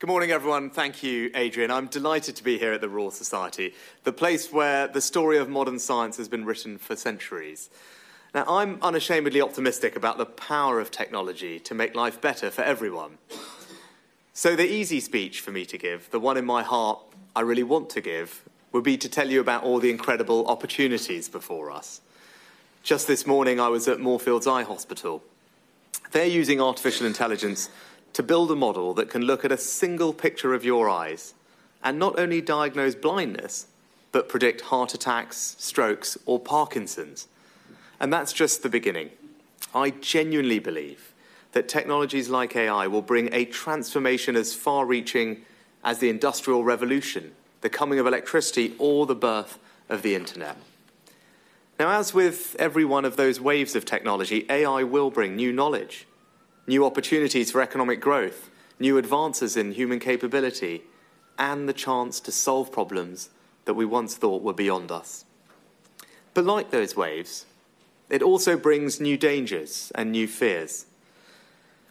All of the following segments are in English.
Good morning, everyone. Thank you, Adrian. I'm delighted to be here at the Royal Society, the place where the story of modern science has been written for centuries. Now, I'm unashamedly optimistic about the power of technology to make life better for everyone. So, the easy speech for me to give, the one in my heart I really want to give, would be to tell you about all the incredible opportunities before us. Just this morning, I was at Moorfields Eye Hospital. They're using artificial intelligence to build a model that can look at a single picture of your eyes and not only diagnose blindness, but predict heart attacks, strokes, or Parkinson's. And that's just the beginning. I genuinely believe that technologies like AI will bring a transformation as far reaching as the Industrial Revolution, the coming of electricity, or the birth of the Internet. Now, as with every one of those waves of technology, AI will bring new knowledge, new opportunities for economic growth, new advances in human capability, and the chance to solve problems that we once thought were beyond us. But like those waves, it also brings new dangers and new fears.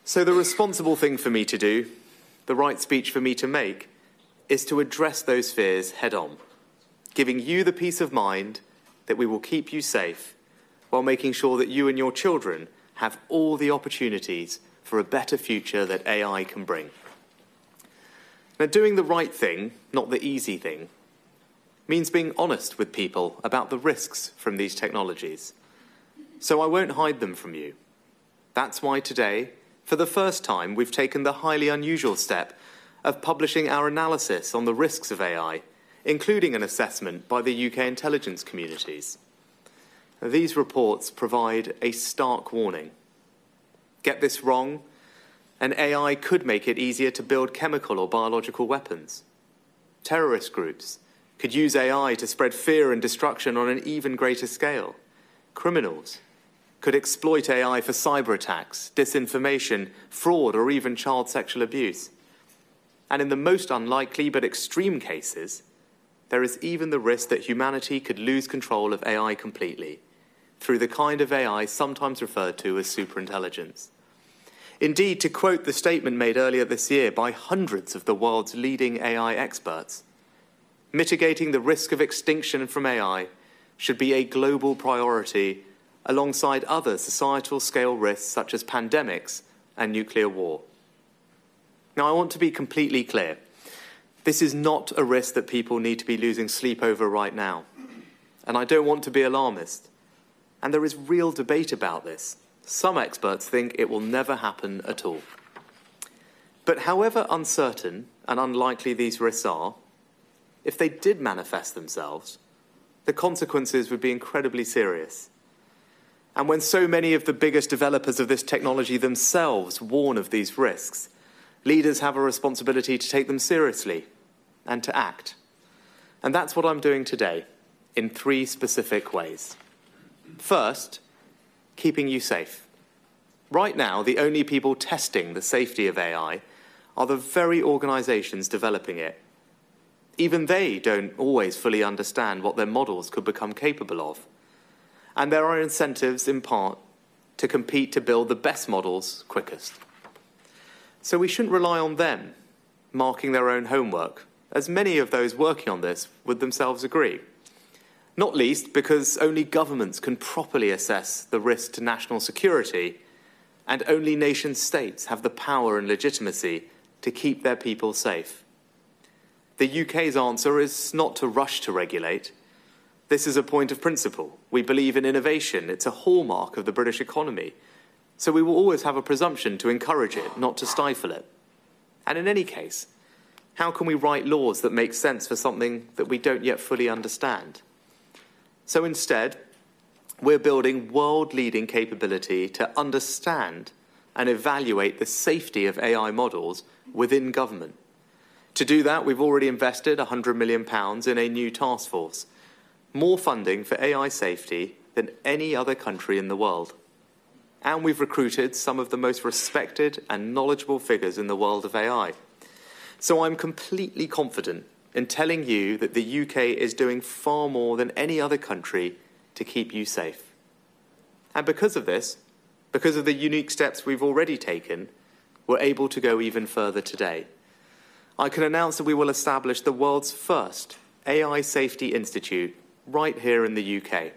So, the responsible thing for me to do, the right speech for me to make, is to address those fears head on, giving you the peace of mind that we will keep you safe while making sure that you and your children have all the opportunities for a better future that AI can bring. Now, doing the right thing, not the easy thing, means being honest with people about the risks from these technologies. So I won't hide them from you. That's why today, for the first time, we've taken the highly unusual step of publishing our analysis on the risks of AI, including an assessment by the UK intelligence communities. These reports provide a stark warning get this wrong, and AI could make it easier to build chemical or biological weapons. Terrorist groups could use AI to spread fear and destruction on an even greater scale. Criminals could exploit AI for cyber attacks, disinformation, fraud, or even child sexual abuse. And in the most unlikely but extreme cases, there is even the risk that humanity could lose control of AI completely through the kind of AI sometimes referred to as superintelligence. Indeed, to quote the statement made earlier this year by hundreds of the world's leading AI experts, mitigating the risk of extinction from AI should be a global priority alongside other societal scale risks such as pandemics and nuclear war. Now, I want to be completely clear. This is not a risk that people need to be losing sleep over right now. And I don't want to be alarmist. And there is real debate about this. Some experts think it will never happen at all. But however uncertain and unlikely these risks are, if they did manifest themselves, the consequences would be incredibly serious. And when so many of the biggest developers of this technology themselves warn of these risks, leaders have a responsibility to take them seriously and to act. And that's what I'm doing today in three specific ways. First, keeping you safe. Right now, the only people testing the safety of AI are the very organizations developing it. Even they don't always fully understand what their models could become capable of. And there are incentives, in part, to compete to build the best models quickest. So we shouldn't rely on them marking their own homework, as many of those working on this would themselves agree not least because only governments can properly assess the risk to national security, and only nation states have the power and legitimacy to keep their people safe. The UK's answer is not to rush to regulate. This is a point of principle. We believe in innovation, it's a hallmark of the British economy. So we will always have a presumption to encourage it, not to stifle it. And in any case, how can we write laws that make sense for something that we don't yet fully understand? So instead, we're building world leading capability to understand and evaluate the safety of AI models within government. To do that, we've already invested £100 million in a new task force, more funding for AI safety than any other country in the world. And we've recruited some of the most respected and knowledgeable figures in the world of AI. So I'm completely confident in telling you that the UK is doing far more than any other country to keep you safe. And because of this, because of the unique steps we've already taken, we're able to go even further today. I can announce that we will establish the world's first AI Safety Institute right here in the UK.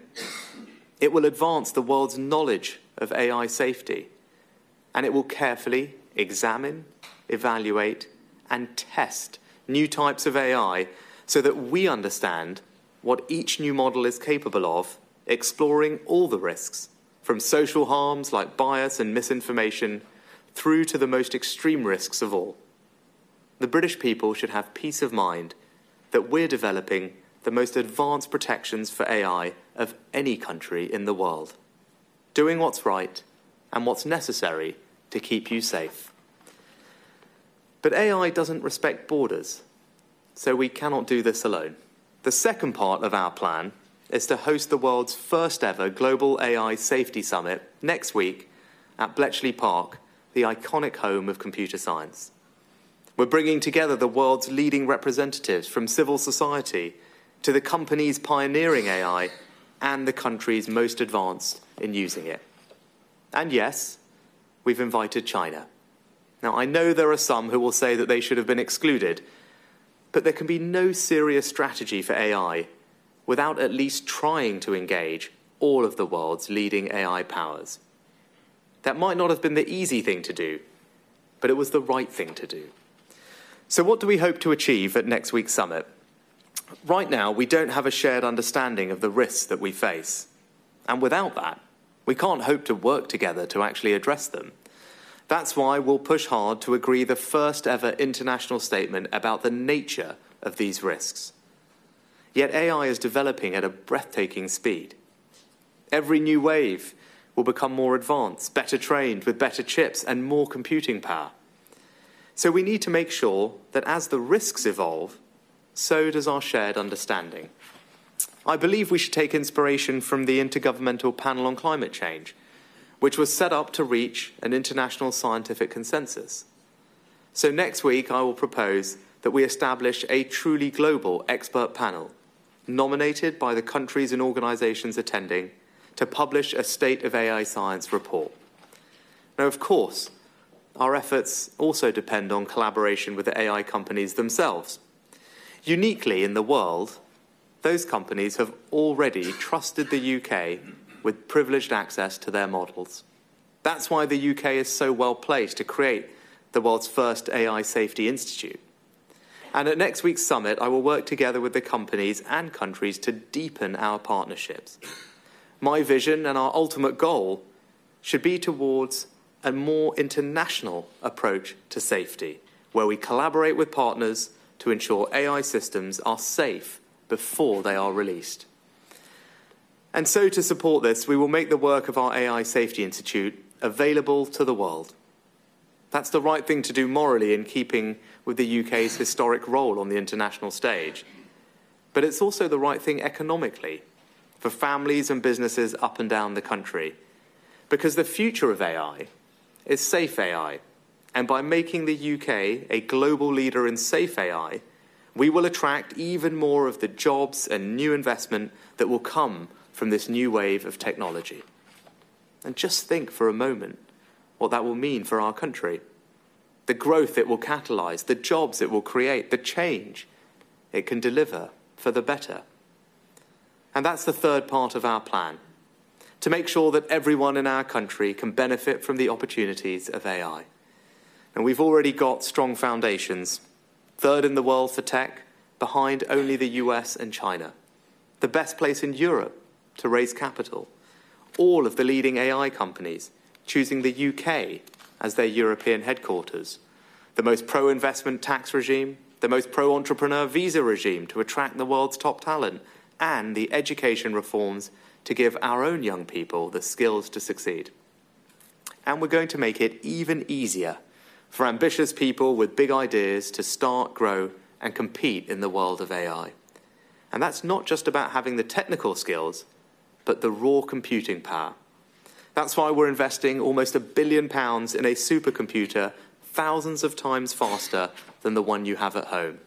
It will advance the world's knowledge of AI safety, and it will carefully examine, evaluate, and test new types of AI so that we understand what each new model is capable of, exploring all the risks, from social harms like bias and misinformation through to the most extreme risks of all. The British people should have peace of mind that we're developing the most advanced protections for AI of any country in the world, doing what's right and what's necessary to keep you safe. But AI doesn't respect borders, so we cannot do this alone. The second part of our plan is to host the world's first ever Global AI Safety Summit next week at Bletchley Park, the iconic home of computer science. We're bringing together the world's leading representatives from civil society to the companies pioneering AI and the countries most advanced in using it. And yes, we've invited China. Now, I know there are some who will say that they should have been excluded, but there can be no serious strategy for AI without at least trying to engage all of the world's leading AI powers. That might not have been the easy thing to do, but it was the right thing to do. So, what do we hope to achieve at next week's summit? Right now, we don't have a shared understanding of the risks that we face. And without that, we can't hope to work together to actually address them. That's why we'll push hard to agree the first ever international statement about the nature of these risks. Yet AI is developing at a breathtaking speed. Every new wave will become more advanced, better trained, with better chips and more computing power. So we need to make sure that as the risks evolve, so does our shared understanding. I believe we should take inspiration from the Intergovernmental Panel on Climate Change, which was set up to reach an international scientific consensus. So next week, I will propose that we establish a truly global expert panel, nominated by the countries and organizations attending, to publish a State of AI Science report. Now, of course, our efforts also depend on collaboration with the AI companies themselves. Uniquely in the world, those companies have already trusted the UK with privileged access to their models. That's why the UK is so well placed to create the world's first AI Safety Institute. And at next week's summit, I will work together with the companies and countries to deepen our partnerships. My vision and our ultimate goal should be towards a more international approach to safety, where we collaborate with partners to ensure AI systems are safe before they are released. And so, to support this, we will make the work of our AI Safety Institute available to the world. That's the right thing to do morally in keeping with the UK's historic role on the international stage. But it's also the right thing economically for families and businesses up and down the country. Because the future of AI is safe AI. And by making the UK a global leader in safe AI, we will attract even more of the jobs and new investment that will come from this new wave of technology. And just think for a moment what that will mean for our country. The growth it will catalyze, the jobs it will create, the change it can deliver for the better. And that's the third part of our plan to make sure that everyone in our country can benefit from the opportunities of AI. And we've already got strong foundations, third in the world for tech, behind only the US and China, the best place in Europe to raise capital, all of the leading AI companies choosing the UK as their European headquarters, the most pro investment tax regime, the most pro entrepreneur visa regime to attract the world's top talent, and the education reforms to give our own young people the skills to succeed. And we're going to make it even easier for ambitious people with big ideas to start, grow, and compete in the world of AI. And that's not just about having the technical skills, but the raw computing power. That's why we're investing almost a billion pounds in a supercomputer thousands of times faster than the one you have at home.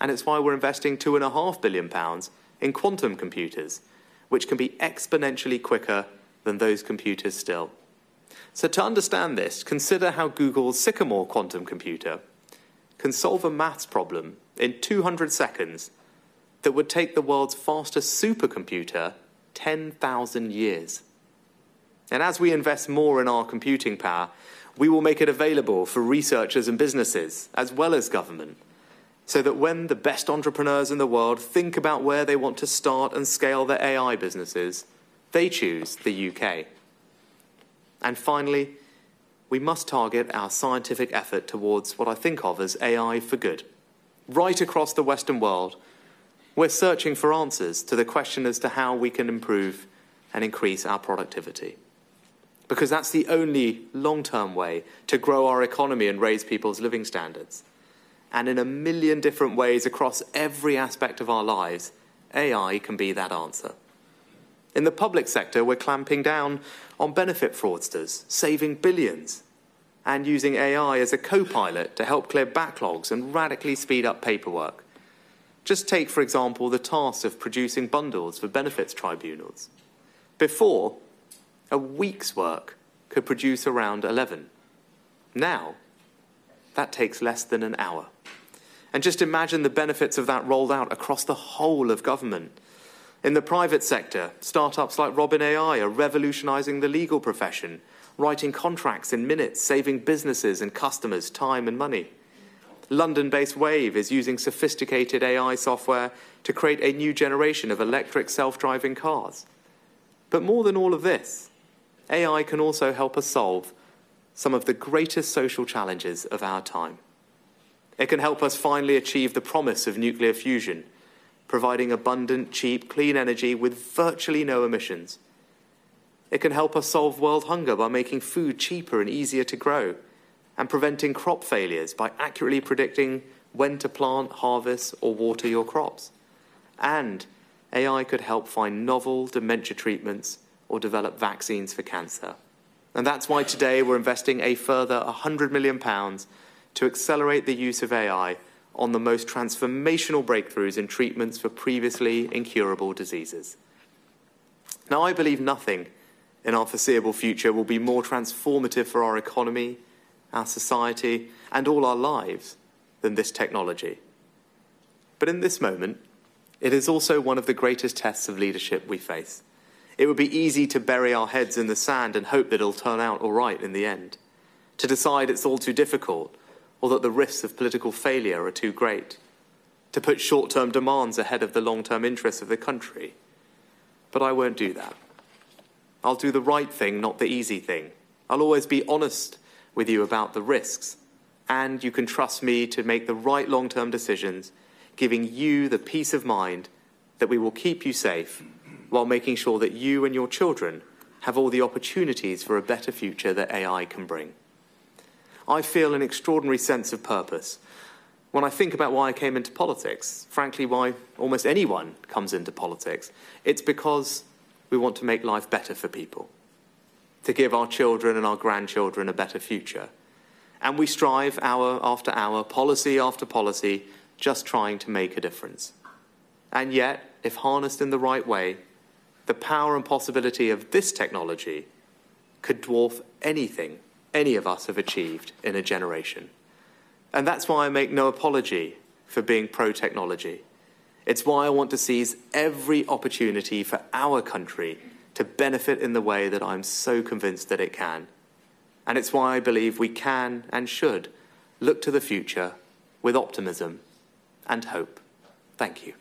And it's why we're investing two and a half billion pounds in quantum computers, which can be exponentially quicker than those computers still. So, to understand this, consider how Google's Sycamore quantum computer can solve a maths problem in 200 seconds that would take the world's fastest supercomputer 10,000 years. And as we invest more in our computing power, we will make it available for researchers and businesses, as well as government, so that when the best entrepreneurs in the world think about where they want to start and scale their AI businesses, they choose the UK. And finally, we must target our scientific effort towards what I think of as AI for good. Right across the Western world, we're searching for answers to the question as to how we can improve and increase our productivity. Because that's the only long term way to grow our economy and raise people's living standards. And in a million different ways across every aspect of our lives, AI can be that answer. In the public sector, we're clamping down on benefit fraudsters, saving billions, and using AI as a co pilot to help clear backlogs and radically speed up paperwork. Just take, for example, the task of producing bundles for benefits tribunals. Before, a week's work could produce around 11. Now, that takes less than an hour. And just imagine the benefits of that rolled out across the whole of government. In the private sector, startups like Robin AI are revolutionizing the legal profession, writing contracts in minutes, saving businesses and customers time and money. London based Wayve is using sophisticated AI software to create a new generation of electric self driving cars. But more than all of this, AI can also help us solve some of the greatest social challenges of our time. It can help us finally achieve the promise of nuclear fusion providing abundant, cheap, clean energy with virtually no emissions. It can help us solve world hunger by making food cheaper and easier to grow, and preventing crop failures by accurately predicting when to plant, harvest, or water your crops. And AI could help find novel dementia treatments or develop vaccines for cancer. And that's why today we're investing a further £100 million to accelerate the use of AI on the most transformational breakthroughs in treatments for previously incurable diseases. Now, I believe nothing in our foreseeable future will be more transformative for our economy, our society, and all our lives than this technology. But in this moment, it is also one of the greatest tests of leadership we face. It would be easy to bury our heads in the sand and hope that it'll turn out all right in the end, to decide it's all too difficult or that the risks of political failure are too great, to put short term demands ahead of the long term interests of the country. But I won't do that. I'll do the right thing, not the easy thing. I'll always be honest with you about the risks, and you can trust me to make the right long term decisions, giving you the peace of mind that we will keep you safe while making sure that you and your children have all the opportunities for a better future that AI can bring. I feel an extraordinary sense of purpose. When I think about why I came into politics, frankly, why almost anyone comes into politics, it's because we want to make life better for people, to give our children and our grandchildren a better future. And we strive hour after hour, policy after policy, just trying to make a difference. And yet, if harnessed in the right way, the power and possibility of this technology could dwarf anything any of us have achieved in a generation. And that's why I make no apology for being pro technology. It's why I want to seize every opportunity for our country to benefit in the way that I'm so convinced that it can. And it's why I believe we can and should look to the future with optimism and hope. Thank you.